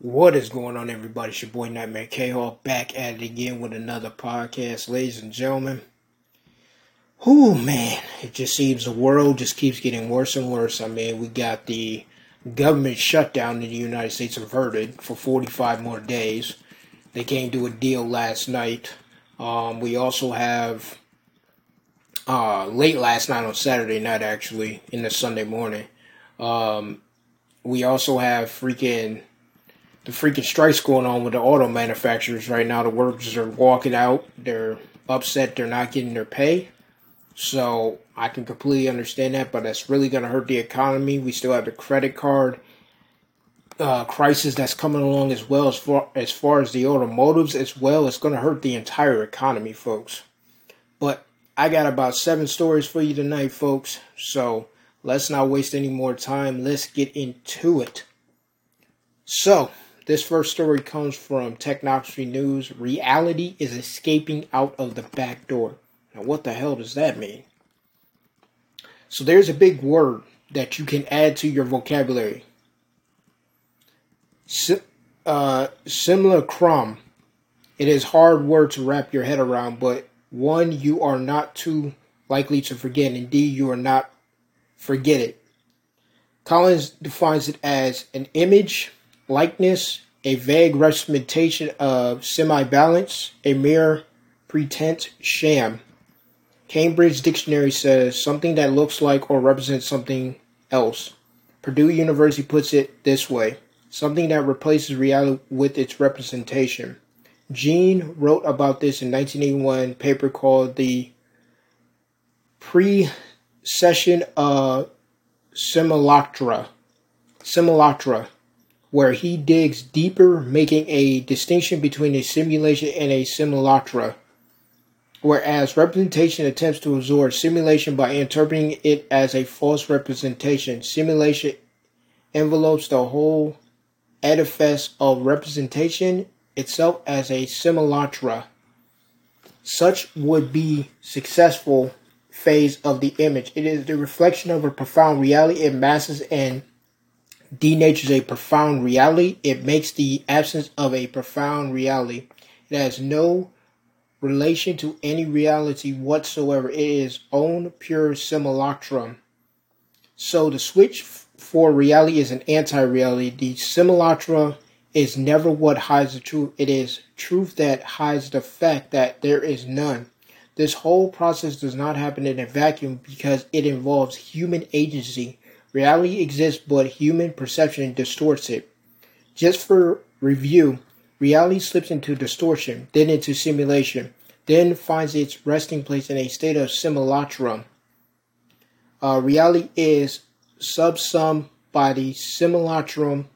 What is going on, everybody? It's your boy Nightmare K Hall back at it again with another podcast, ladies and gentlemen. Whoo, man, it just seems the world just keeps getting worse and worse. I mean, we got the government shutdown in the United States averted for 45 more days. They came to a deal last night. Um, we also have uh, late last night on Saturday night, actually, in the Sunday morning. Um, we also have freaking the freaking strikes going on with the auto manufacturers right now. The workers are walking out. They're upset they're not getting their pay. So I can completely understand that, but that's really going to hurt the economy. We still have the credit card uh, crisis that's coming along as well as far as far as the automotives as well. It's going to hurt the entire economy, folks. But I got about seven stories for you tonight, folks. So let's not waste any more time. Let's get into it. So this first story comes from Technocracy News. Reality is escaping out of the back door. Now, what the hell does that mean? So, there's a big word that you can add to your vocabulary. Si- uh, simulacrum. It is hard word to wrap your head around, but one you are not too likely to forget. Indeed, you are not forget it. Collins defines it as an image likeness, a vague representation of semi-balance, a mere pretense sham. Cambridge Dictionary says something that looks like or represents something else. Purdue University puts it this way something that replaces reality with its representation. Jean wrote about this in 1981 paper called The Precession of Simulacra. Simulacra where he digs deeper, making a distinction between a simulation and a simulacra. Whereas representation attempts to absorb simulation by interpreting it as a false representation, simulation envelopes the whole edifice of representation itself as a simulacra. Such would be successful phase of the image. It is the reflection of a profound reality. It masses and denatures a profound reality. It makes the absence of a profound reality. It has no relation to any reality whatsoever. It is own pure simulacrum. So the switch for reality is an anti-reality. The simulacra is never what hides the truth. It is truth that hides the fact that there is none. This whole process does not happen in a vacuum because it involves human agency. Reality exists, but human perception distorts it. Just for review, reality slips into distortion, then into simulation, then finds its resting place in a state of simulacrum. Uh, reality is subsum by the simulacrum.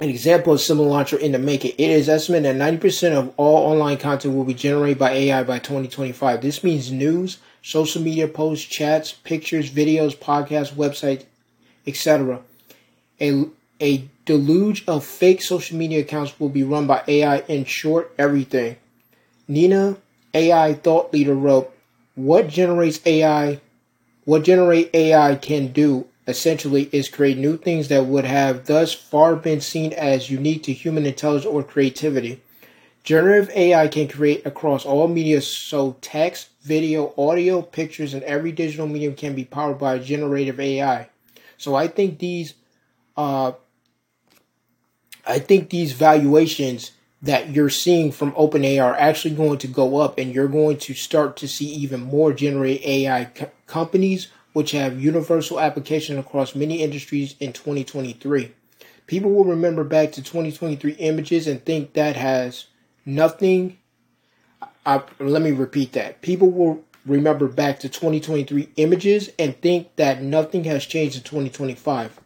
An example of simulacrum in the making. It is estimated that 90% of all online content will be generated by AI by 2025. This means news, social media posts, chats, pictures, videos, podcasts, websites, etc. A, a deluge of fake social media accounts will be run by AI. In short, everything. Nina, AI thought leader, wrote, "What generates AI? What generate AI can do essentially is create new things that would have thus far been seen as unique to human intelligence or creativity." Generative AI can create across all media, so text, video, audio, pictures, and every digital medium can be powered by generative AI. So I think these, uh, I think these valuations that you're seeing from OpenAI are actually going to go up, and you're going to start to see even more generative AI co- companies which have universal application across many industries in 2023. People will remember back to 2023 images and think that has nothing. I, let me repeat that. People will remember back to 2023 images and think that nothing has changed in 2025.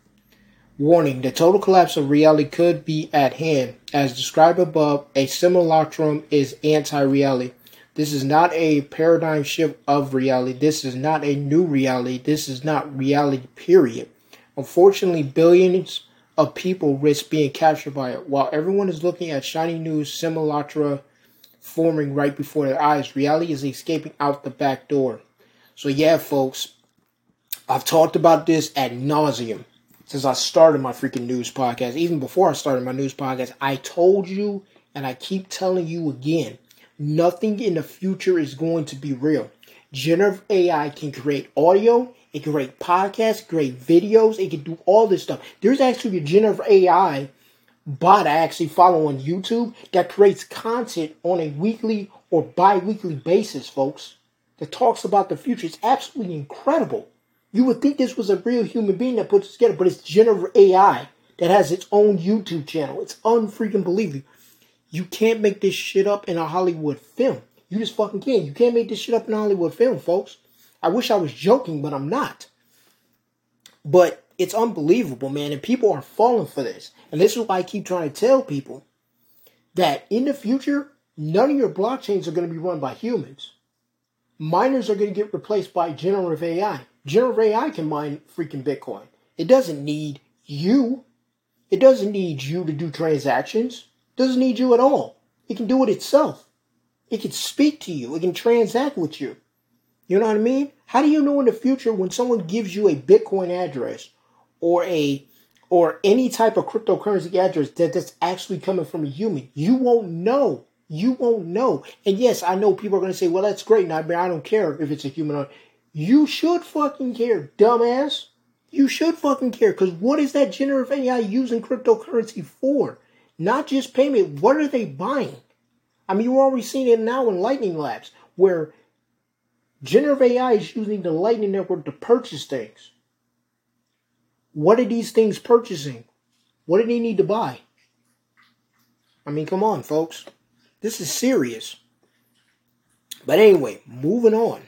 Warning the total collapse of reality could be at hand. As described above, a simulacrum is anti reality. This is not a paradigm shift of reality. This is not a new reality. This is not reality, period. Unfortunately, billions of people risk being captured by it. While everyone is looking at shiny new simulacra forming right before their eyes. Reality is escaping out the back door. So, yeah, folks, I've talked about this ad nauseum. since I started my freaking news podcast. Even before I started my news podcast, I told you and I keep telling you again nothing in the future is going to be real. Generative AI can create audio, it can create podcasts, create videos, it can do all this stuff. There's actually a generative AI bot I actually follow on YouTube that creates content on a weekly or bi weekly basis, folks, that talks about the future. It's absolutely incredible. You would think this was a real human being that puts it together, but it's generative AI that has its own YouTube channel. It's unfreaking believable. You can't make this shit up in a Hollywood film. You just fucking can't. You can't make this shit up in a Hollywood film, folks. I wish I was joking, but I'm not. But it's unbelievable, man, and people are falling for this. And this is why I keep trying to tell people that in the future, none of your blockchains are going to be run by humans. Miners are going to get replaced by generative AI. Generative AI can mine freaking Bitcoin. It doesn't need you. It doesn't need you to do transactions. It doesn't need you at all. It can do it itself. It can speak to you. It can transact with you. You know what I mean? How do you know in the future when someone gives you a Bitcoin address or a or any type of cryptocurrency address that that's actually coming from a human? You won't know. You won't know. And yes, I know people are going to say, "Well, that's great." Now, but I don't care if it's a human or you should fucking care, dumbass. You should fucking care because what is that generative AI using cryptocurrency for? Not just payment. What are they buying? I mean, you're already seeing it now in Lightning Labs, where generative AI is using the Lightning Network to purchase things. What are these things purchasing? What do they need to buy? I mean, come on, folks. This is serious. But anyway, moving on.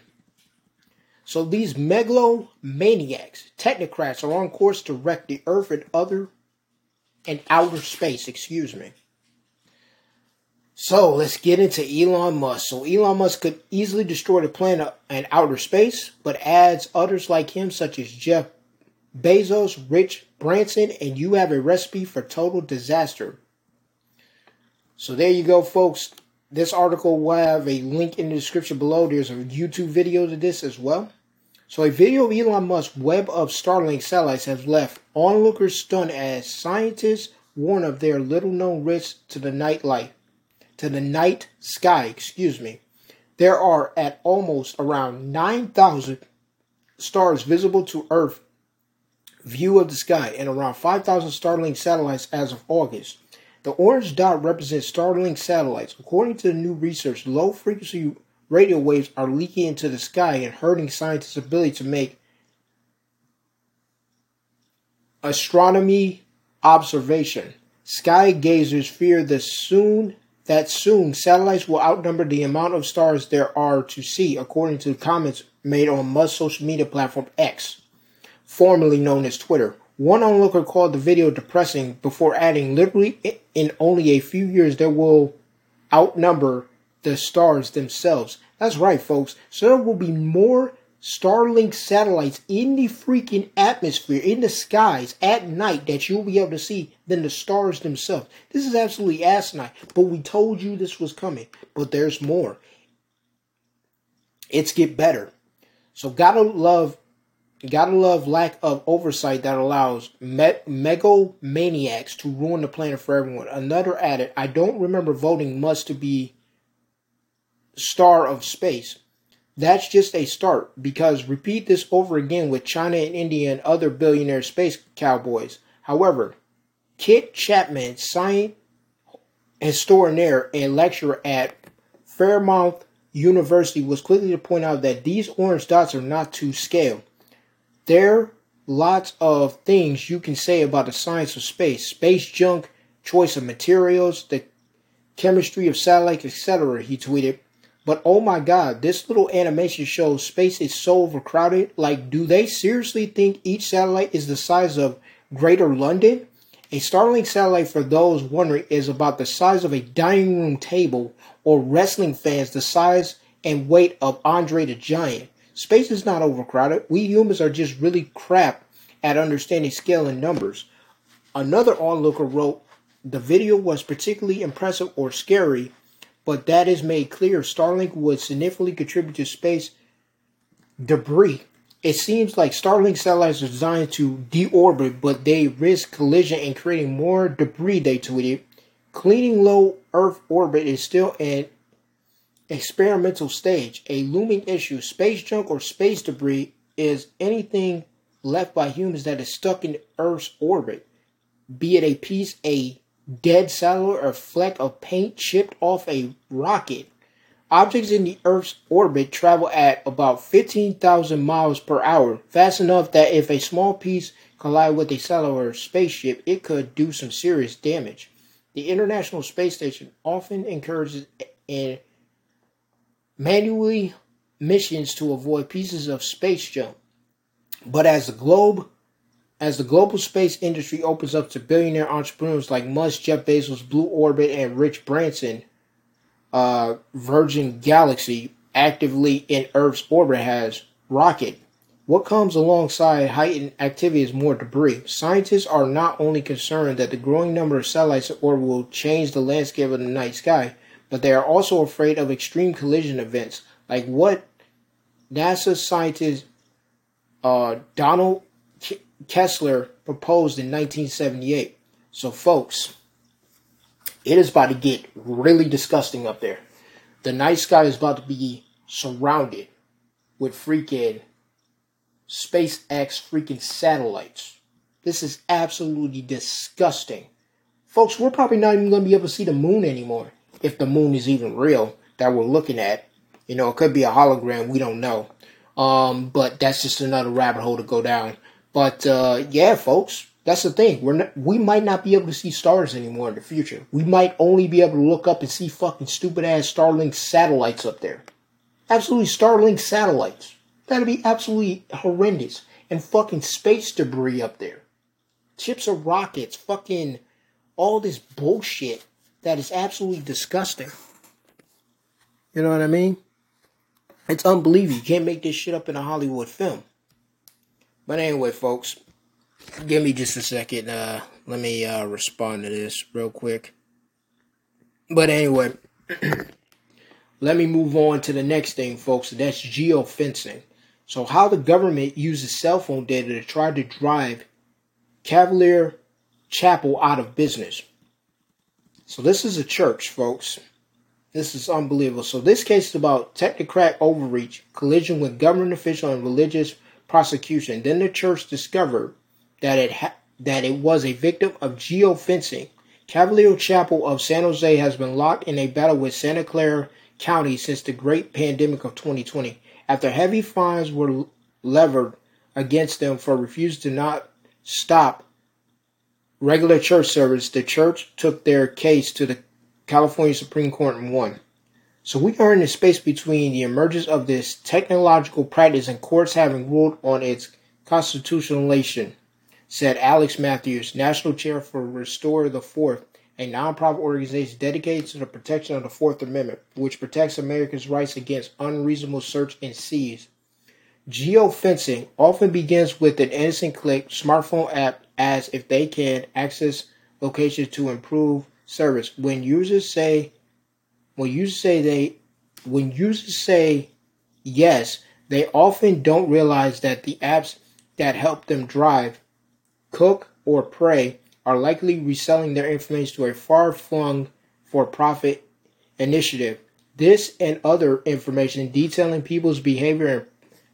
So these megalomaniacs, technocrats, are on course to wreck the Earth and other and outer space, excuse me. So let's get into Elon Musk. So Elon Musk could easily destroy the planet and outer space, but adds others like him, such as Jeff Bezos, Rich Branson, and you have a recipe for total disaster. So there you go, folks. This article will have a link in the description below. There's a YouTube video to this as well. So a video of Elon Musk's web of Starlink satellites has left onlookers stunned as scientists warn of their little known risks to the night light to the night sky, excuse me, there are at almost around 9,000 stars visible to Earth view of the sky and around 5,000 Starlink satellites as of August. The orange dot represents Starlink satellites. According to the new research, low frequency radio waves are leaking into the sky and hurting scientists' ability to make astronomy observation. Sky gazers fear the soon that soon satellites will outnumber the amount of stars there are to see, according to comments made on Musk's social media platform X, formerly known as Twitter. One onlooker called the video depressing before adding, literally in only a few years, there will outnumber the stars themselves. That's right, folks. So there will be more Starlink satellites in the freaking atmosphere, in the skies at night that you'll be able to see than the stars themselves. This is absolutely asinine, but we told you this was coming. But there's more. It's get better. So gotta love, gotta love lack of oversight that allows me- megalomaniacs to ruin the planet for everyone. Another added, I don't remember voting Musk to be star of space. That's just a start because repeat this over again with China and India and other billionaire space cowboys. However, Kit Chapman, science historian and lecturer at Falmouth University, was quickly to point out that these orange dots are not to scale. There are lots of things you can say about the science of space, space junk, choice of materials, the chemistry of satellites, etc. He tweeted. But oh my god, this little animation shows space is so overcrowded. Like, do they seriously think each satellite is the size of Greater London? A Starlink satellite, for those wondering, is about the size of a dining room table, or wrestling fans the size and weight of Andre the Giant. Space is not overcrowded. We humans are just really crap at understanding scale and numbers. Another onlooker wrote, the video was particularly impressive or scary but that is made clear. Starlink would significantly contribute to space debris it seems like Starlink satellites are designed to deorbit, but they risk collision and creating more debris, they tweeted. Cleaning low Earth orbit is still an experimental stage. A looming issue, space junk or space debris, is anything left by humans that is stuck in Earth's orbit, be it a piece, a dead satellite, or fleck of paint chipped off a rocket. Objects in the Earth's orbit travel at about 15,000 miles per hour, fast enough that if a small piece collide with a satellite or spaceship, it could do some serious damage. The International Space Station often encourages in manually missions to avoid pieces of space junk. But as the globe as the global space industry opens up to billionaire entrepreneurs like Musk, Jeff Bezos, Blue Orbit, and Rich Branson, uh, Virgin Galaxy actively in Earth's orbit has rocket. What comes alongside heightened activity is more debris. Scientists are not only concerned that the growing number of satellites in orbit will change the landscape of the night sky, but they are also afraid of extreme collision events like what NASA scientist uh, Donald Kessler proposed in 1978. So, folks, it is about to get really disgusting up there. The night sky is about to be surrounded with freaking SpaceX freaking satellites. This is absolutely disgusting. Folks, we're probably not even going to be able to see the moon anymore. If the moon is even real that we're looking at. You know, it could be a hologram. We don't know. Um, but that's just another rabbit hole to go down. But uh, yeah, folks, that's the thing. We're not, we might not be able to see stars anymore in the future. We might only be able to look up and see fucking stupid ass Starlink satellites up there. Absolutely Starlink satellites. That'd be absolutely horrendous. And fucking space debris up there. Chips of rockets, fucking all this bullshit that is absolutely disgusting. You know what I mean? It's unbelievable. You can't make this shit up in a Hollywood film. But anyway, folks, Give me just a second. Uh, let me uh, respond to this real quick. But anyway, let me move on to the next thing, folks. That's geofencing. So, how the government uses cell phone data to try to drive Cavalier Chapel out of business. So, this is a church, folks. This is unbelievable. So, this case is about technocrat overreach, collision with government official, and religious prosecution. Then the church discovered that it ha- that it was a victim of geofencing. Calvary Chapel of San Jose has been locked in a battle with Santa Clara County since the great pandemic of 2020. After heavy fines were levered against them for refusing to not stop regular church service, the church took their case to the California Supreme Court and won. So we are in the space between the emergence of this technological practice and courts having ruled on its constitutionalization said Alex Marthews, National Chair for Restore the Fourth, a nonprofit organization dedicated to the protection of the Fourth Amendment, which protects Americans' rights against unreasonable search and seize. Geofencing often begins with an innocent click smartphone app as if they can access locations to improve service. When users say when users say they when users say yes, they often don't realize that the apps that help them drive Cook, or pray are likely reselling their information to a far flung for profit initiative. This and other information detailing people's behavior and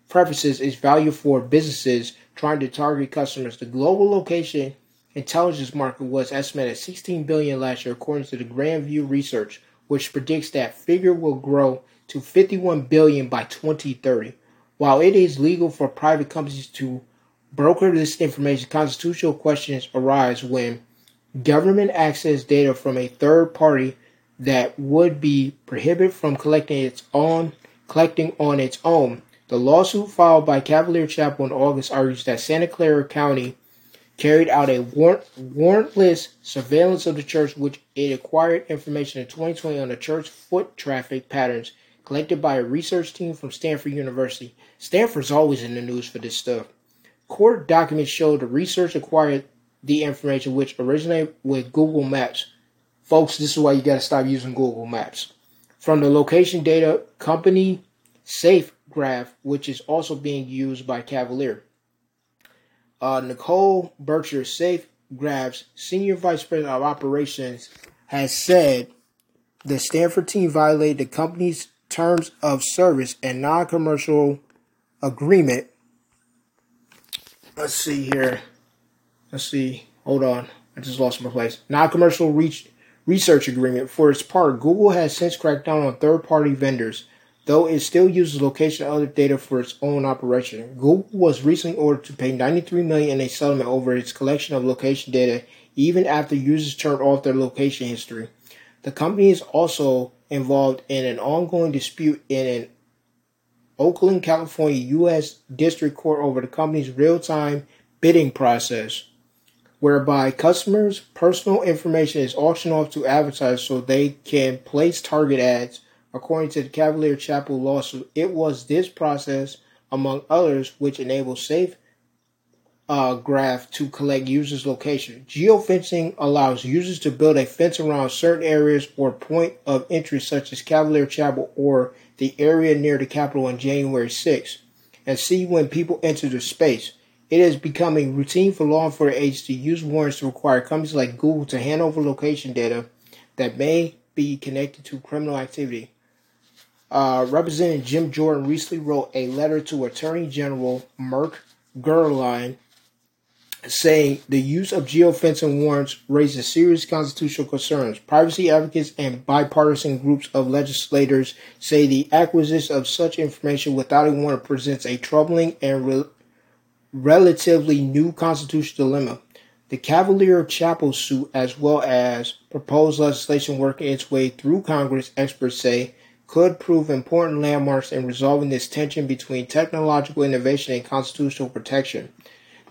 preferences is value for businesses trying to target customers. The global location intelligence market was estimated at 16 billion last year according to the Grand View research, which predicts that figure will grow to 51 billion by 2030. While it is legal for private companies to broker this information, constitutional questions arise when government access data from a third party that would be prohibited from collecting its own collecting on its own. The lawsuit filed by Cavalier Chapel in August argues that Santa Clara County carried out a warrant, warrantless surveillance of the church, which it acquired information in 2020 on the church foot traffic patterns collected by a research team from Stanford University. Stanford's always in the news for this stuff. Court documents show the research acquired the information which originated with Google Maps. Folks, this is why you got to stop using Google Maps. From the location data company Safe SafeGraph, which is also being used by Cavalier. Uh, Nicole Bircher, SafeGraph's senior vice president of operations, has said the Stanford team violated the company's terms of service and non-commercial agreement. Let's see here. Let's see. Hold on. I just lost my place. Non-commercial reach research agreement. For its part, Google has since cracked down on third-party vendors, though it still uses location other data for its own operation. Google was recently ordered to pay 93 million in a settlement over its collection of location data, even after users turned off their location history. The company is also involved in an ongoing dispute in an Oakland, California U.S. District Court over the company's real time bidding process, whereby customers' personal information is auctioned off to advertisers so they can place target ads. According to the Cavalier Chapel lawsuit, it was this process, among others, which enabled safe uh, graph to collect users' location. Geofencing allows users to build a fence around certain areas or point of interest, such as Cavalier Chapel or the area near the Capitol on January 6, and see when people enter the space. It is becoming routine for law enforcement agents to use warrants to require companies like Google to hand over location data that may be connected to criminal activity. Uh, Representative Jim Jordan recently wrote a letter to Attorney General Merrick Garland saying the use of geofencing warrants raises serious constitutional concerns. Privacy advocates and bipartisan groups of legislators say the acquisition of such information without a warrant presents a troubling and re- relatively new constitutional dilemma. The Cavalier Chapel suit, as well as proposed legislation working its way through Congress, experts say, could prove important landmarks in resolving this tension between technological innovation and constitutional protection.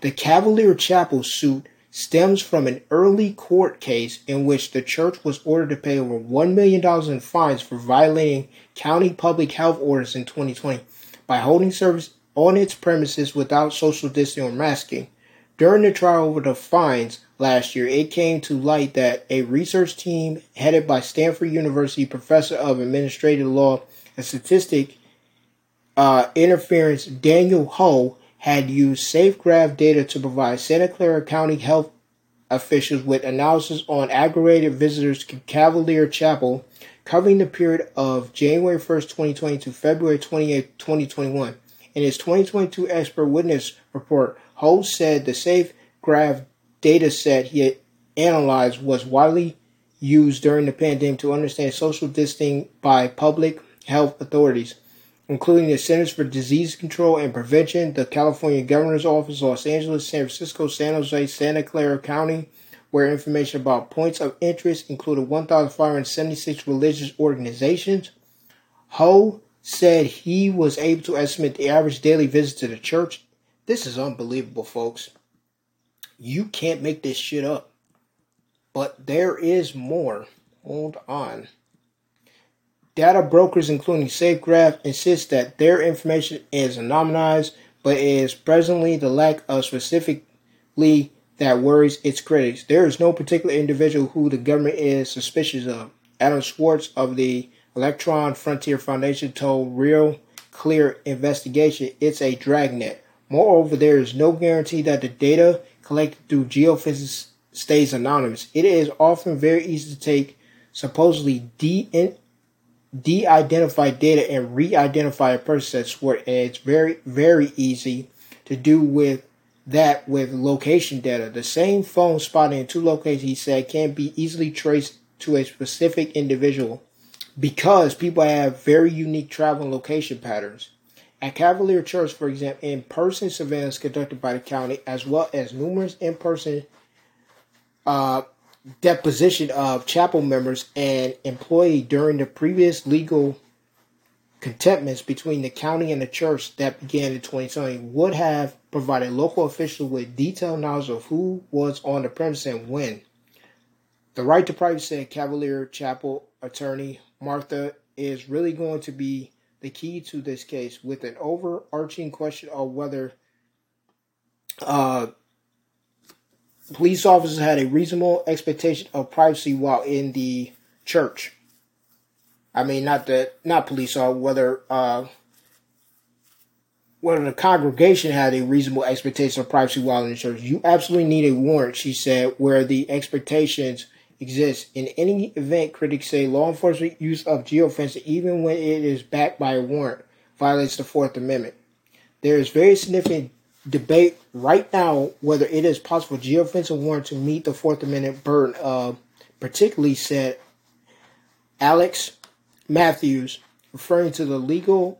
The Cavalier Chapel suit stems from an early court case in which the church was ordered to pay over $1 million in fines for violating county public health orders in 2020 by holding service on its premises without social distancing or masking. During the trial over the fines last year, it came to light that a research team headed by Stanford University professor of administrative law and statistic uh, interference Daniel Ho had used SafeGraph data to provide Santa Clara County health officials with analysis on aggregated visitors to Cavalier Chapel covering the period of January 1st, 2020 to February 28, 2021. In his 2022 expert witness report, Ho said the SafeGraph data set he had analyzed was widely used during the pandemic to understand social distancing by public health authorities including the Centers for Disease Control and Prevention, the California Governor's Office, Los Angeles, San Francisco, San Jose, Santa Clara County, where information about points of interest included 1,576 religious organizations. Ho said he was able to estimate the average daily visit to the church. This is unbelievable, folks. You can't make this shit up. But there is more. Hold on. Data brokers, including SafeGraph, insist that their information is anonymized, but it is presently the lack of specifically that worries its critics. There is no particular individual who the government is suspicious of. Adam Schwartz of the Electron Frontier Foundation told Real Clear Investigation it's a dragnet. Moreover, there is no guarantee that the data collected through geophysics stays anonymous. It is often very easy to take supposedly de de-identify data and re-identify a person. That's where it's very very easy to do with that with location data. The same phone spotted in two locations he said can be easily traced to a specific individual because people have very unique travel and location patterns at Cavalier Church, for example, in-person surveillance conducted by the county, as well as numerous in-person uh, deposition of chapel members and employee during the previous legal contentments between the county and the church that began in 2020 would have provided local officials with detailed knowledge of who was on the premise and when. The right to privacy said Cavalier Chapel attorney Martha is really going to be the key to this case with an overarching question of whether uh, police officers had a reasonable expectation of privacy while in the church. I mean, not that not police or whether uh, whether the congregation had a reasonable expectation of privacy while in the church. You absolutely need a warrant, she said, where the expectations exist. In any event, critics say law enforcement use of geofencing, even when it is backed by a warrant, violates the Fourth Amendment. There is very significant debate right now whether it is possible geofencing warrant to meet the Fourth Amendment burden. Particularly said Alex Marthews, referring to the legal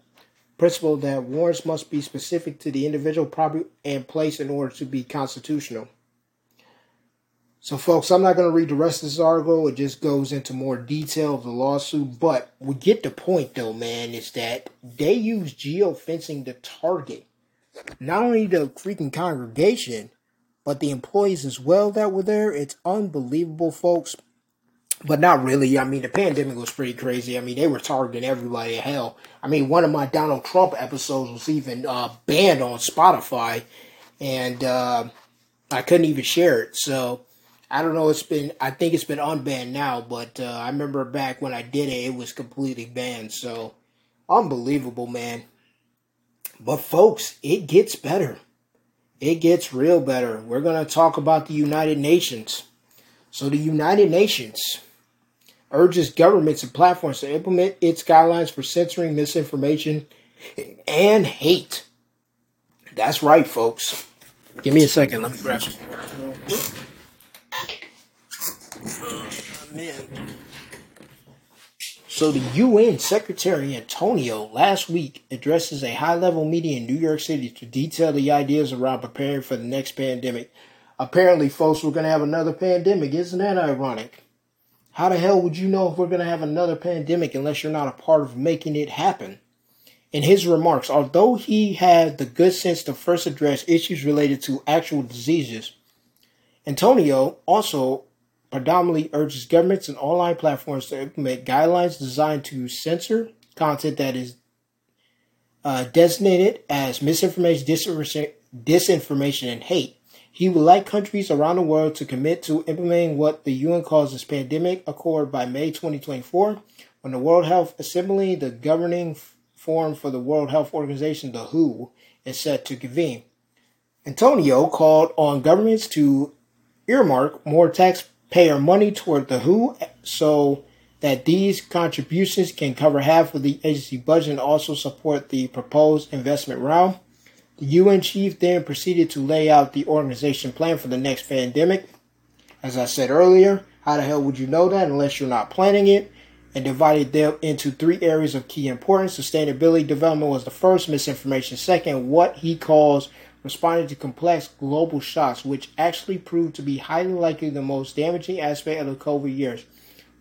principle that warrants must be specific to the individual property and place in order to be constitutional. So, folks, I'm not going to read the rest of this article. It just goes into more detail of the lawsuit. But we get the point, though, man, is that they use geofencing to target not only the freaking congregation, but the employees as well that were there. It's unbelievable, folks but not really. I mean, the pandemic was pretty crazy. I mean, they were targeting everybody. Hell, I mean, one of my Donald Trump episodes was even uh, banned on Spotify, and uh, I couldn't even share it. So I don't know. It's been. I think it's been unbanned now, but uh, I remember back when I did it, it was completely banned. So unbelievable, man. But folks, it gets better. It gets real better. We're gonna talk about the United Nations. So the United Nations urges governments and platforms to implement its guidelines for censoring misinformation and hate. That's right, folks. Give me a second. Let me grab some. Man. So the UN Secretary Antonio last week addresses a high-level meeting in New York City to detail the ideas around preparing for the next pandemic. Apparently, folks, we're going to have another pandemic. Isn't that ironic? How the hell would you know if we're going to have another pandemic unless you're not a part of making it happen? In his remarks, although he had the good sense to first address issues related to actual diseases, Antonio also predominantly urges governments and online platforms to implement guidelines designed to censor content that is uh, designated as misinformation, disinformation, and hate he would like countries around the world to commit to implementing what the UN calls this pandemic accord by May 2024, when the World Health Assembly, the governing forum for the World Health Organization, the WHO, is set to convene. Antonio called on governments to earmark more taxpayer money toward the WHO so that these contributions can cover half of the agency budget and also support the proposed investment round. The UN chief then proceeded to lay out the organization plan for the next pandemic. As I said earlier, how the hell would you know that unless you're not planning it? And divided them into three areas of key importance. Sustainability development was the first, misinformation second, what he calls responding to complex global shocks, which actually proved to be highly likely the most damaging aspect of the COVID years,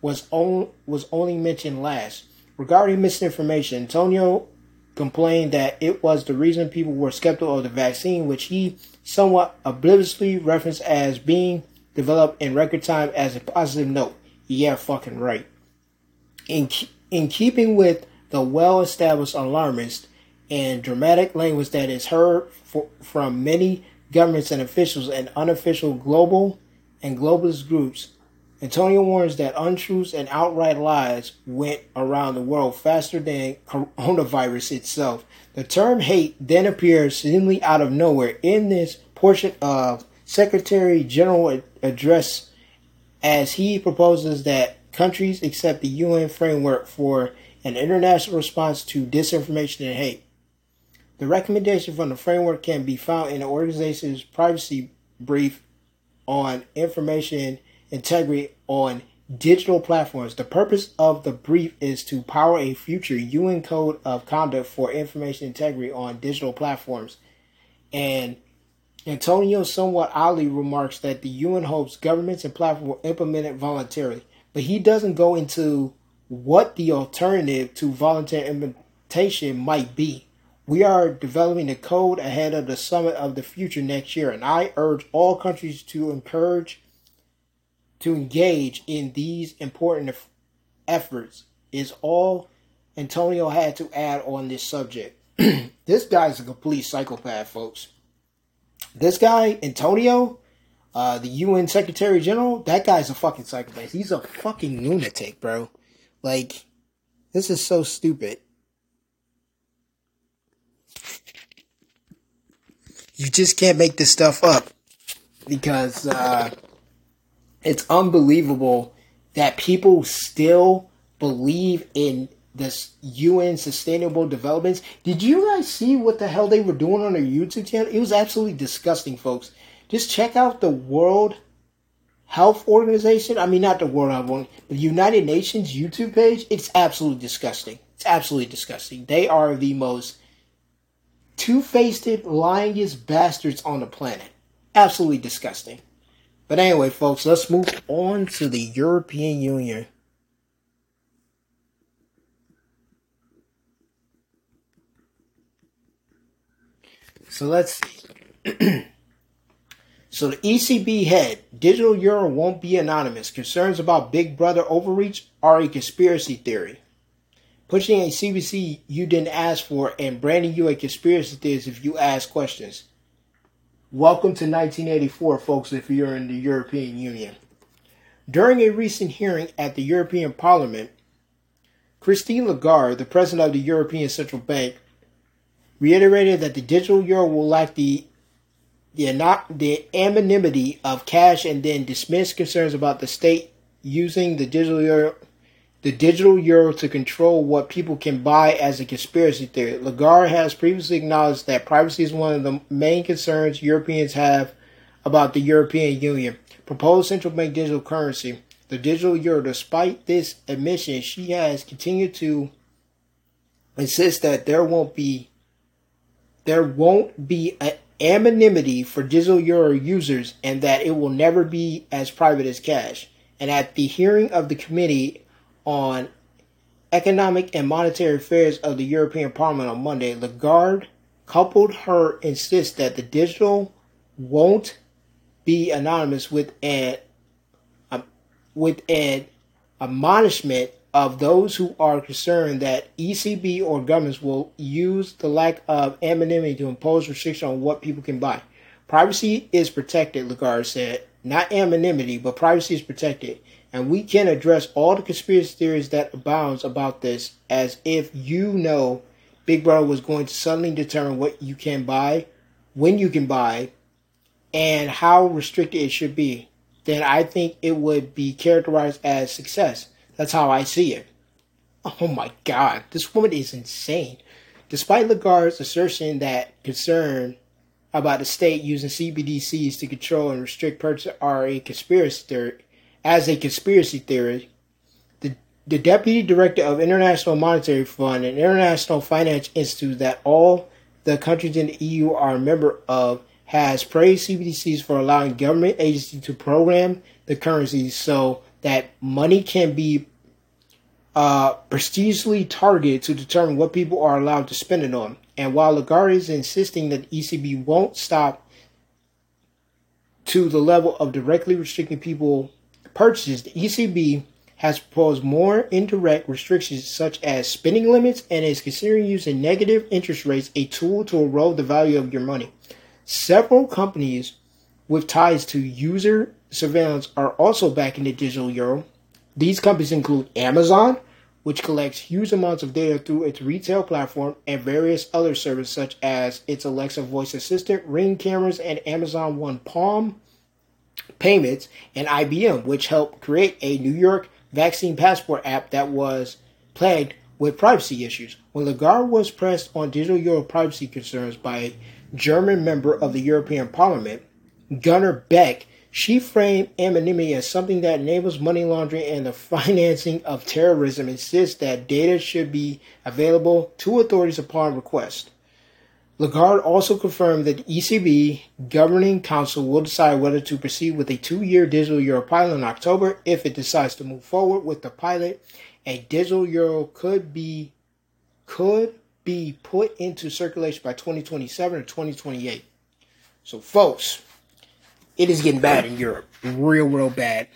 was, on, was only mentioned last. Regarding misinformation, Antonio complained that it was the reason people were skeptical of the vaccine, which he somewhat obliviously referenced as being developed in record time as a positive note. Yeah, fucking right. In, in keeping with the well established alarmist and dramatic language that is heard for, from many governments and officials and unofficial global and globalist groups, Antonio warns that untruths and outright lies went around the world faster than coronavirus itself. The term hate then appears seemingly out of nowhere in this portion of Secretary General address as he proposes that countries accept the UN framework for an international response to disinformation and hate. The recommendation from the framework can be found in the organization's privacy brief on information integrity on digital platforms. The purpose of the brief is to power a future UN code of conduct for information integrity on digital platforms. And Antonio somewhat oddly remarks that the UN hopes governments and platforms will implement it voluntarily. But he doesn't go into what the alternative to voluntary implementation might be. We are developing the code ahead of the summit of the future next year, and I urge all countries to encourage to engage in these important efforts is all Antonio had to add on this subject. this guy's a complete psychopath, folks. This guy, Antonio, uh, the UN Secretary General, that guy's a fucking psychopath. He's a fucking lunatic, bro. Like, this is so stupid. You just can't make this stuff up because uh, it's unbelievable that people still believe in this UN sustainable developments. Did you guys see what the hell they were doing on their YouTube channel? It was absolutely disgusting, folks. Just check out the World Health Organization. I mean, not the World Health Organization, the United Nations YouTube page. It's absolutely disgusting. It's absolutely disgusting. They are the most two-faced, lyingest bastards on the planet. Absolutely disgusting. But anyway, folks, let's move on to the European Union. So let's see. so the ECB head, digital euro won't be anonymous. Concerns about Big Brother overreach are a conspiracy theory. Pushing a CBDC you didn't ask for and branding you a conspiracy theorist if you ask questions. Welcome to 1984, folks, if you're in the European Union. During a recent hearing at the European Parliament, Christine Lagarde, the president of the European Central Bank, reiterated that the digital euro will lack the the, the anonymity of cash and then dismissed concerns about the state using the digital euro the digital euro to control what people can buy as a conspiracy theory. Lagarde has previously acknowledged that privacy is one of the main concerns Europeans have about the European Union. Proposed central bank digital currency, the digital euro. Despite this admission, she has continued to insist that there won't be there won't be an anonymity for digital euro users and that it will never be as private as cash. And at the hearing of the Committee on Economic and Monetary Affairs of the European Parliament on Monday, Lagarde coupled her insist that the digital won't be anonymous with an uh, with an admonishment of those who are concerned that ECB or governments will use the lack of anonymity to impose restrictions on what people can buy. Privacy is protected, Lagarde said. Not anonymity, but privacy is protected. And we can address all the conspiracy theories that abounds about this as if you know Big Brother was going to suddenly determine what you can buy, when you can buy, and how restricted it should be. Then I think it would be characterized as success. That's how I see it. Oh my god, this woman is insane. Despite Lagarde's assertion that concern about the state using CBDCs to control and restrict purchase are a conspiracy theory, as a conspiracy theory, the, the deputy director of International Monetary Fund and International Finance Institute that all the countries in the EU are a member of has praised CBDCs for allowing government agencies to program the currencies so that money can be uh, prestigiously targeted to determine what people are allowed to spend it on. And while Lagarde is insisting that ECB won't stop to the level of directly restricting people purchases, the ECB has proposed more indirect restrictions such as spending limits and is considering using negative interest rates, a tool to erode the value of your money. Several companies with ties to user surveillance are also backing the digital euro. These companies include Amazon, which collects huge amounts of data through its retail platform, and various other services such as its Alexa voice assistant, Ring cameras, and Amazon One Palm payments, and IBM, which helped create a New York vaccine passport app that was plagued with privacy issues. When Lagarde was pressed on digital euro privacy concerns by a German member of the European Parliament, Gunnar Beck, she framed anonymity as something that enables money laundering and the financing of terrorism, insists that data should be available to authorities upon request. Lagarde also confirmed that the ECB Governing Council will decide whether to proceed with a two-year digital euro pilot in October. If it decides to move forward with the pilot, a digital euro could be could be put into circulation by 2027 or 2028. So, folks, it is getting bad in Europe, real, real bad.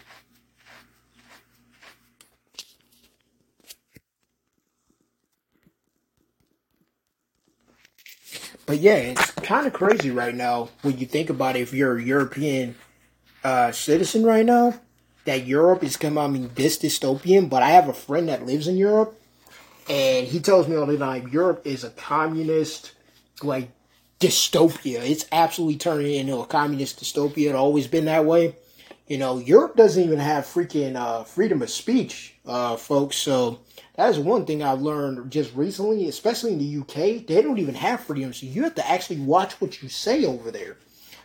But yeah, it's kind of crazy right now when you think about it. If you're a European uh, citizen right now, that Europe is becoming this dystopian. But I have a friend that lives in Europe, and he tells me all the time Europe is a communist, like dystopia. It's absolutely turning into a communist dystopia. It's always been that way. You know, Europe doesn't even have freaking uh, freedom of speech, uh, folks. So that is one thing I've learned just recently, especially in the UK. They don't even have freedom, so you have to actually watch what you say over there,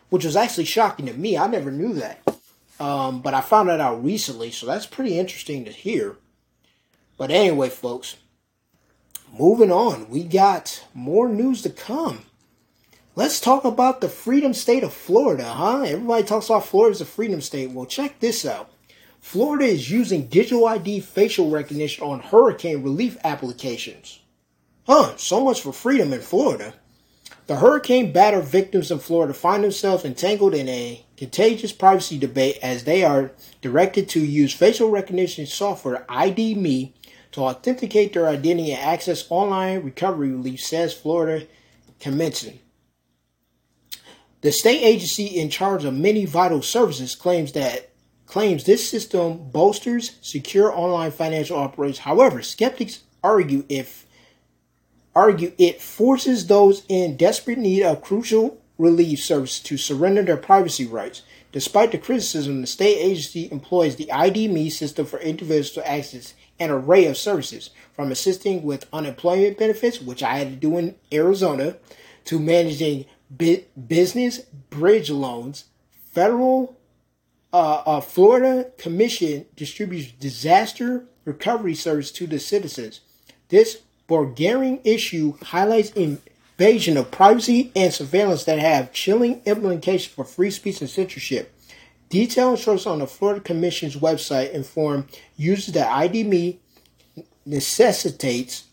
which was actually shocking to me. I never knew that, um, but I found that out recently, so that's pretty interesting to hear. But anyway, folks, moving on, we got more news to come. Let's talk about the freedom state of Florida, huh? Everybody talks about Florida as a freedom state. Well, check this out. Florida is using digital ID facial recognition on hurricane relief applications. Huh, so much for freedom in Florida. The hurricane battered victims in Florida find themselves entangled in a contagious privacy debate as they are directed to use facial recognition software ID.me to authenticate their identity and access online recovery relief, says Florida Commencing. The state agency in charge of many vital services claims that claims this system bolsters secure online financial operations. However, skeptics argue if argue it forces those in desperate need of crucial relief services to surrender their privacy rights. Despite the criticism, the state agency employs the ID.me system for individuals to access an array of services, from assisting with unemployment benefits, which I had to do in Arizona, to managing business bridge loans, federal uh, uh, Florida Commission distributes disaster recovery service to the citizens. This Bulgarian issue highlights invasion of privacy and surveillance that have chilling implications for free speech and censorship. Detailed instructions on the Florida Commission's website inform users that ID.me necessitates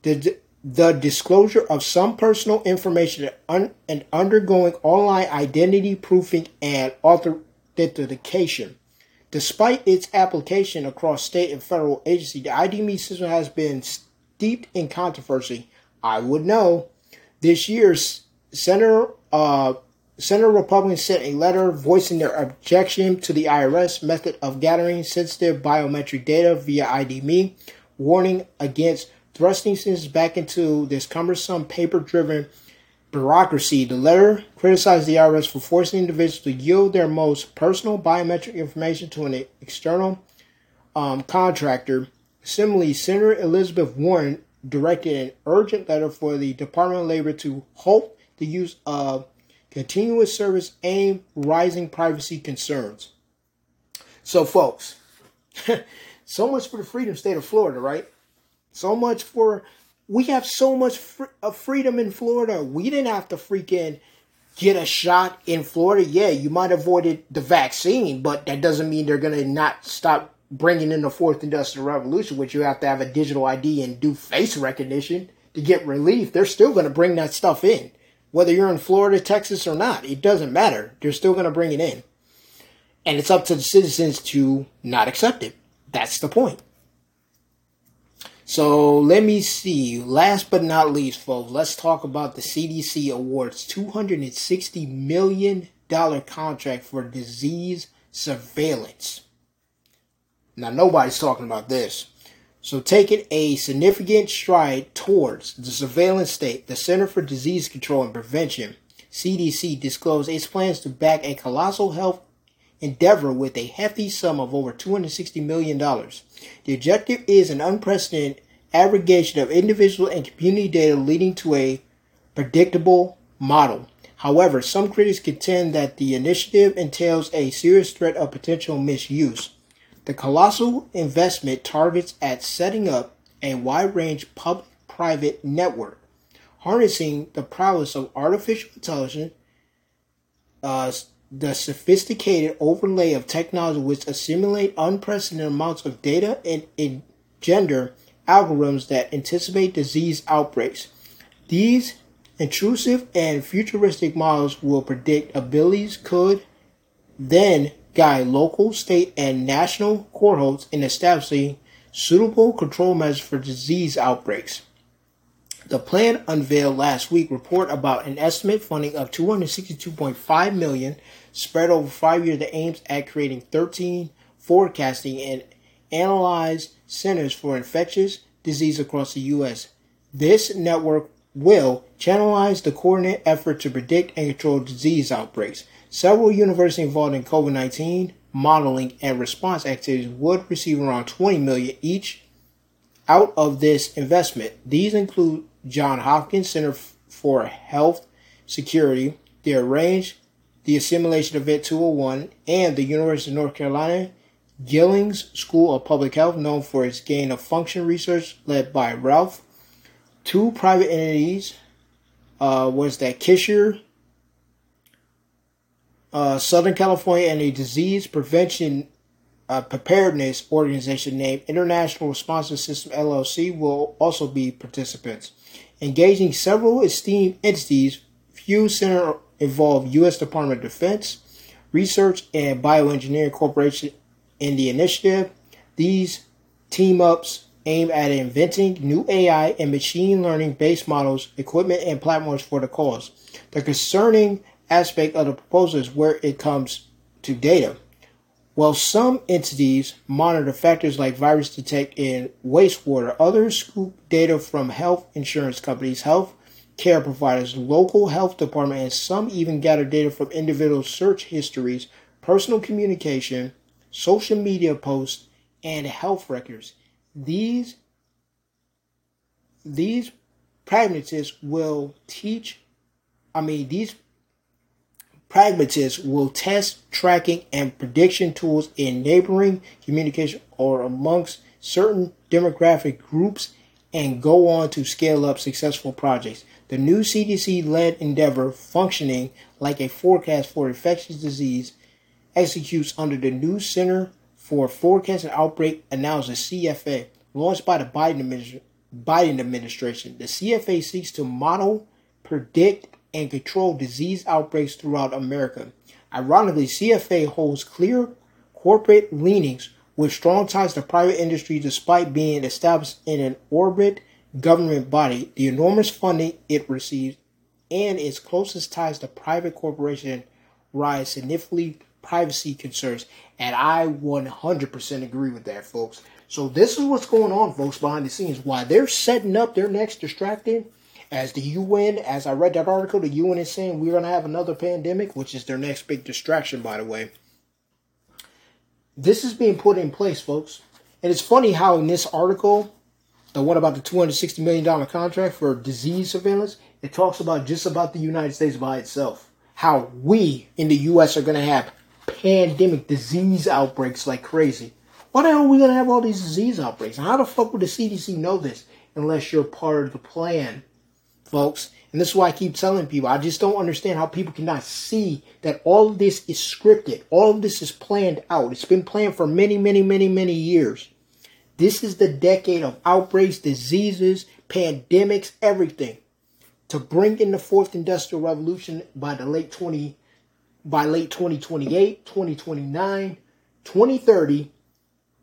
the the disclosure of some personal information and undergoing online identity proofing and authentication. Despite its application across state and federal agencies, the ID.me system has been steeped in controversy. I would know. This year, Senator uh, Senator Republicans sent a letter voicing their objection to the IRS method of gathering sensitive biometric data via ID.me, warning against thrusting citizens back into this cumbersome paper driven bureaucracy. The letter criticized the IRS for forcing individuals to yield their most personal biometric information to an external um, contractor. Similarly, Senator Elizabeth Warren directed an urgent letter for the Department of Labor to halt the use of continuous service aimed rising privacy concerns. So, folks, so much for the freedom state of Florida, right? So much for we have so much fr- of freedom in Florida. We didn't have to freaking get a shot in Florida. Yeah, you might have avoided the vaccine, but that doesn't mean they're going to not stop bringing in the fourth industrial revolution, which you have to have a digital ID and do face recognition to get relief. They're still going to bring that stuff in. Whether you're in Florida, Texas, or not, it doesn't matter. They're still going to bring it in. And it's up to the citizens to not accept it. That's the point. So let me see. Last but not least, folks, let's talk about the CDC awards $260 million contract for disease surveillance. Now, nobody's talking about this. So, taking a significant stride towards the surveillance state, the Center for Disease Control and Prevention, CDC, disclosed its plans to back a colossal health endeavor with a hefty sum of over $260 million. The objective is an unprecedented aggregation of individual and community data leading to a predictable model. However, some critics contend that the initiative entails a serious threat of potential misuse. The colossal investment targets at setting up a wide range public private network, harnessing the prowess of artificial intelligence, uh, the sophisticated overlay of technology which assimilate unprecedented amounts of data and engender algorithms that anticipate disease outbreaks. These intrusive and futuristic models will predict abilities could then guide local, state, and national cohorts in establishing suitable control measures for disease outbreaks. The plan unveiled last week report about an estimate funding of 262.5 million spread over five years that aims at creating 13 forecasting and analyze centers for infectious disease across the U.S. This network will channelize the coordinated effort to predict and control disease outbreaks. Several universities involved in COVID 19 modeling and response activities would receive around 20 million each out of this investment. These include John Hopkins Center for Health Security, the Arrange the Assimilation Event 201, and the University of North Carolina Gillings School of Public Health, known for its gain of function research led by Ralph. Two private entities uh, was that Kaiser, uh, Southern California, and a disease prevention uh, preparedness organization named International Response System LLC will also be participants. Engaging several esteemed entities, few center involve U.S. Department of Defense, Research and Bioengineering Corporation in the initiative. These team ups aim at inventing new AI and machine learning based models, equipment, and platforms for the cause. The concerning aspect of the proposal is where it comes to data. While some entities monitor factors like virus detect in wastewater, others scoop data from health insurance companies, health care providers, local health department, and some even gather data from individual search histories, personal communication, social media posts, and health records. These these pragmatists will teach I mean these pragmatists will test tracking and prediction tools in neighboring communication or amongst certain demographic groups and go on to scale up successful projects. The new CDC led endeavor, functioning like a forecast for infectious disease, executes under the new Center for Forecast and Outbreak Analysis CFA, launched by the Biden, administ- Biden administration. The CFA seeks to model, predict, and control disease outbreaks throughout America. Ironically, CFA holds clear corporate leanings with strong ties to private industry despite being established in an orbit government body, the enormous funding it receives, and its closest ties to private corporation rise significantly privacy concerns. And I 100% agree with that, folks. So this is what's going on, folks, behind the scenes. Why they're setting up their next distracting, as the UN, as I read that article, the UN is saying we're going to have another pandemic, which is their next big distraction, by the way. This is being put in place, folks. And it's funny how in this article, the one about the $260 million contract for disease surveillance, it talks about just about the United States by itself. How we in the U.S. are going to have pandemic disease outbreaks like crazy. Why the hell are we going to have all these disease outbreaks? And how the fuck would the CDC know this unless you're part of the plan, folks? And this is why I keep telling people I just don't understand how people cannot see that all of this is scripted. All of this is planned out. It's been planned for many, many, many, many years. This is the decade of outbreaks, diseases, pandemics, everything. To bring in the fourth industrial revolution by the late 20 by late 2028, 2029, 2030,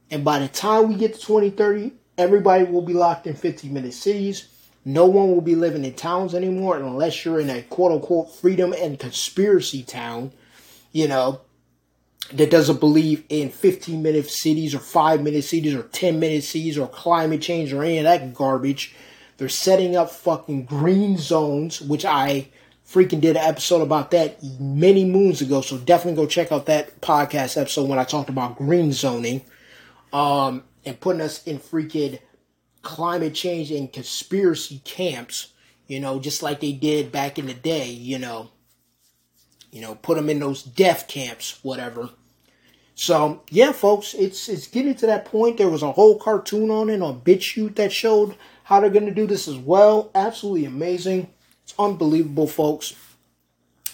and by the time we get to 2030, everybody will be locked in 50 minute cities. No one will be living in towns anymore unless you're in a quote unquote freedom and conspiracy town. You know, that doesn't believe in 15 minute cities or 5 minute cities or 10 minute cities or climate change or any of that garbage. They're setting up fucking green zones, which I freaking did an episode about that many moons ago. So definitely go check out that podcast episode when I talked about green zoning. Um, and putting us in freaking climate change and conspiracy camps, you know, just like they did back in the day, you know you know, put them in those death camps, whatever. So yeah, folks, it's it's getting to that point. There was a whole cartoon on it on BitChute that showed how they're to do this as well. Absolutely amazing. It's unbelievable, folks.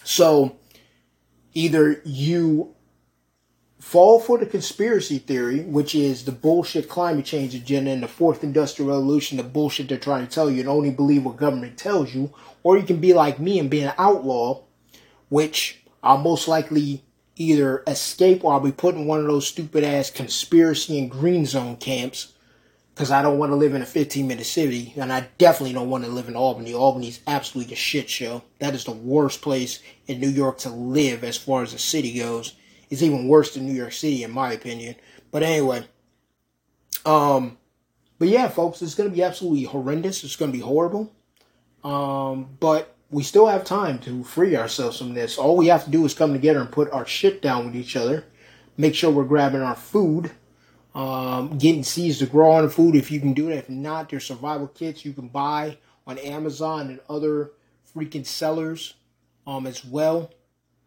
So either you fall for the conspiracy theory, which is the bullshit climate change agenda and the fourth industrial revolution, the bullshit they're trying to tell you, and only believe what government tells you, or you can be like me and be an outlaw which I'll most likely either escape or I'll be put in one of those stupid ass conspiracy and green zone camps because I don't want to live in a 15 minute city and I definitely don't want to live in Albany. Albany's absolutely a shit show. That is the worst place in New York to live as far as the city goes. It's even worse than New York City in my opinion. But anyway, um, but yeah, folks, it's going to be absolutely horrendous. It's going to be horrible. Um, but we still have time to free ourselves from this. All we have to do is come together and put our shit down with each other. Make sure we're grabbing our food. Um, getting seeds to grow on food if you can do that. If not, there's survival kits you can buy on Amazon and other freaking sellers um, as well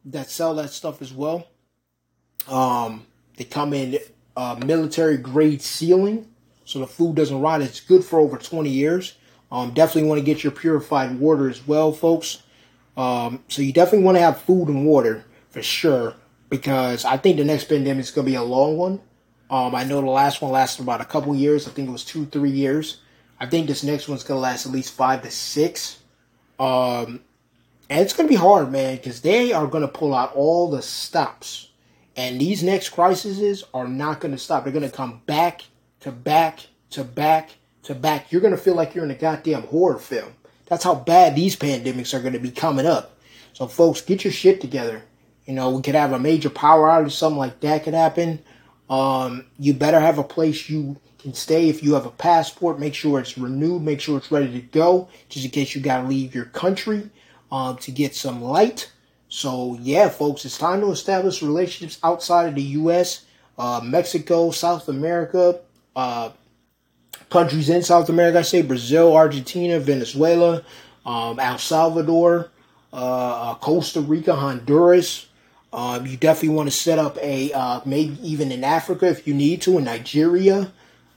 that sell that stuff as well. Um, they come in uh, military grade sealing, so the food doesn't rot. It's good for over 20 years. Um, definitely want to get your purified water as well, folks. Um, so you definitely want to have food and water for sure, because I think the next pandemic is going to be a long one. Um, I know the last one lasted about a couple years. I think it was two, three years. I think this next one's going to last at least five to six. Um, and it's going to be hard, man, because they are going to pull out all the stops. And these next crises are not going to stop. They're going to come back to back to back to back. You're going to feel like you're in a goddamn horror film. That's how bad these pandemics are going to be coming up. So, folks, get your shit together. You know, we could have a major power outage, something like that could happen. Um, you better have a place you can stay. If you have a passport, make sure it's renewed, make sure it's ready to go, just in case you got to leave your country um, to get some light. So, yeah, folks, it's time to establish relationships outside of the U.S., uh, Mexico, South America, uh, countries in South America, I say Brazil, Argentina, Venezuela, um, El Salvador, uh, Costa Rica, Honduras. Um, you definitely want to set up a, uh, maybe even in Africa if you need to, in Nigeria,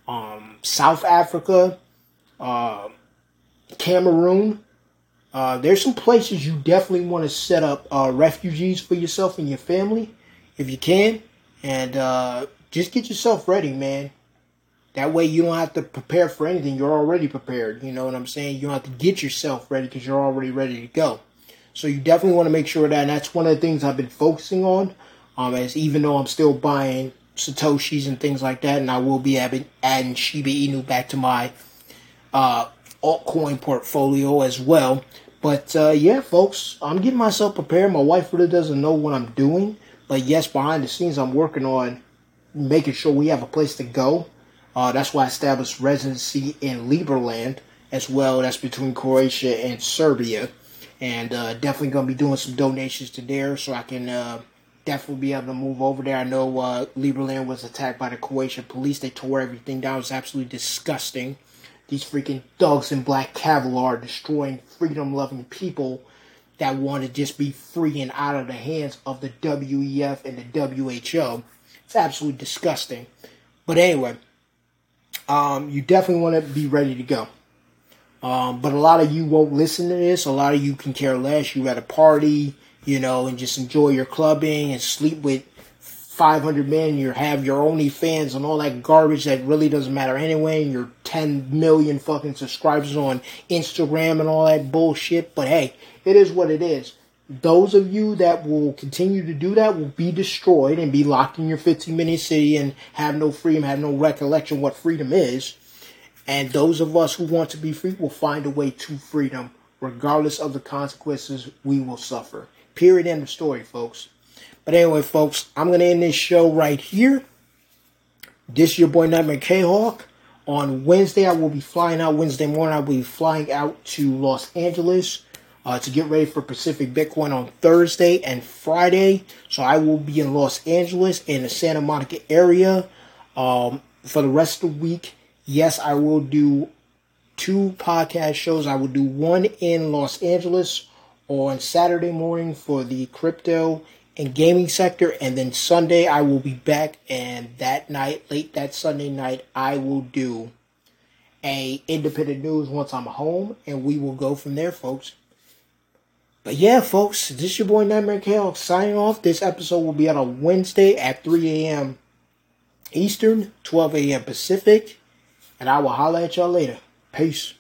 um, South Africa, uh, Cameroon. Uh, there's some places you definitely want to set up uh, refugees for yourself and your family, if you can, and uh, just get yourself ready, man. That way you don't have to prepare for anything. You're already prepared. You know what I'm saying? You don't have to get yourself ready because you're already ready to go. So you definitely want to make sure that, and that's one of the things I've been focusing on. Um, as even though I'm still buying satoshis and things like that, and I will be adding, adding Shiba Inu back to my uh, altcoin portfolio as well. But uh, yeah, folks, I'm getting myself prepared. My wife really doesn't know what I'm doing, but yes, behind the scenes, I'm working on making sure we have a place to go. Uh, that's why I established residency in Liberland as well. That's between Croatia and Serbia, and uh, definitely gonna be doing some donations to there so I can uh, definitely be able to move over there. I know uh, Liberland was attacked by the Croatian police. They tore everything down. It was absolutely disgusting. These freaking thugs in black Kevlar destroying freedom loving people that want to just be free and out of the hands of the WEF and the WHO. It's absolutely disgusting. But anyway, um, you definitely want to be ready to go. Um, but a lot of you won't listen to this. A lot of you can care less. You're at a party, you know, and just enjoy your clubbing and sleep with 500 men, you have your only fans and all that garbage that really doesn't matter anyway, and your 10 million fucking subscribers on Instagram and all that bullshit. But hey, it is what it is. Those of you that will continue to do that will be destroyed and be locked in your 15 minute city and have no freedom, have no recollection what freedom is. And those of us who want to be free will find a way to freedom, regardless of the consequences we will suffer. Period. End of story, folks. But anyway, folks, I'm going to end this show right here. This is your boy Nightmare K-Hawk. On Wednesday, I will be flying out. Wednesday morning, I will be flying out to Los Angeles uh, to get ready for Pacific Bitcoin on Thursday and Friday. So I will be in Los Angeles in the Santa Monica area um, for the rest of the week. Yes, I will do two podcast shows. I will do one in Los Angeles on Saturday morning for the crypto and gaming sector. And then Sunday, I will be back. And that night, late that Sunday night, I will do a independent news once I'm home, and we will go from there, folks. But yeah, folks, this is your boy Nightmare Kale signing off. This episode will be out on Wednesday at 3 a.m. Eastern, 12 a.m. Pacific, and I will holler at y'all later. Peace.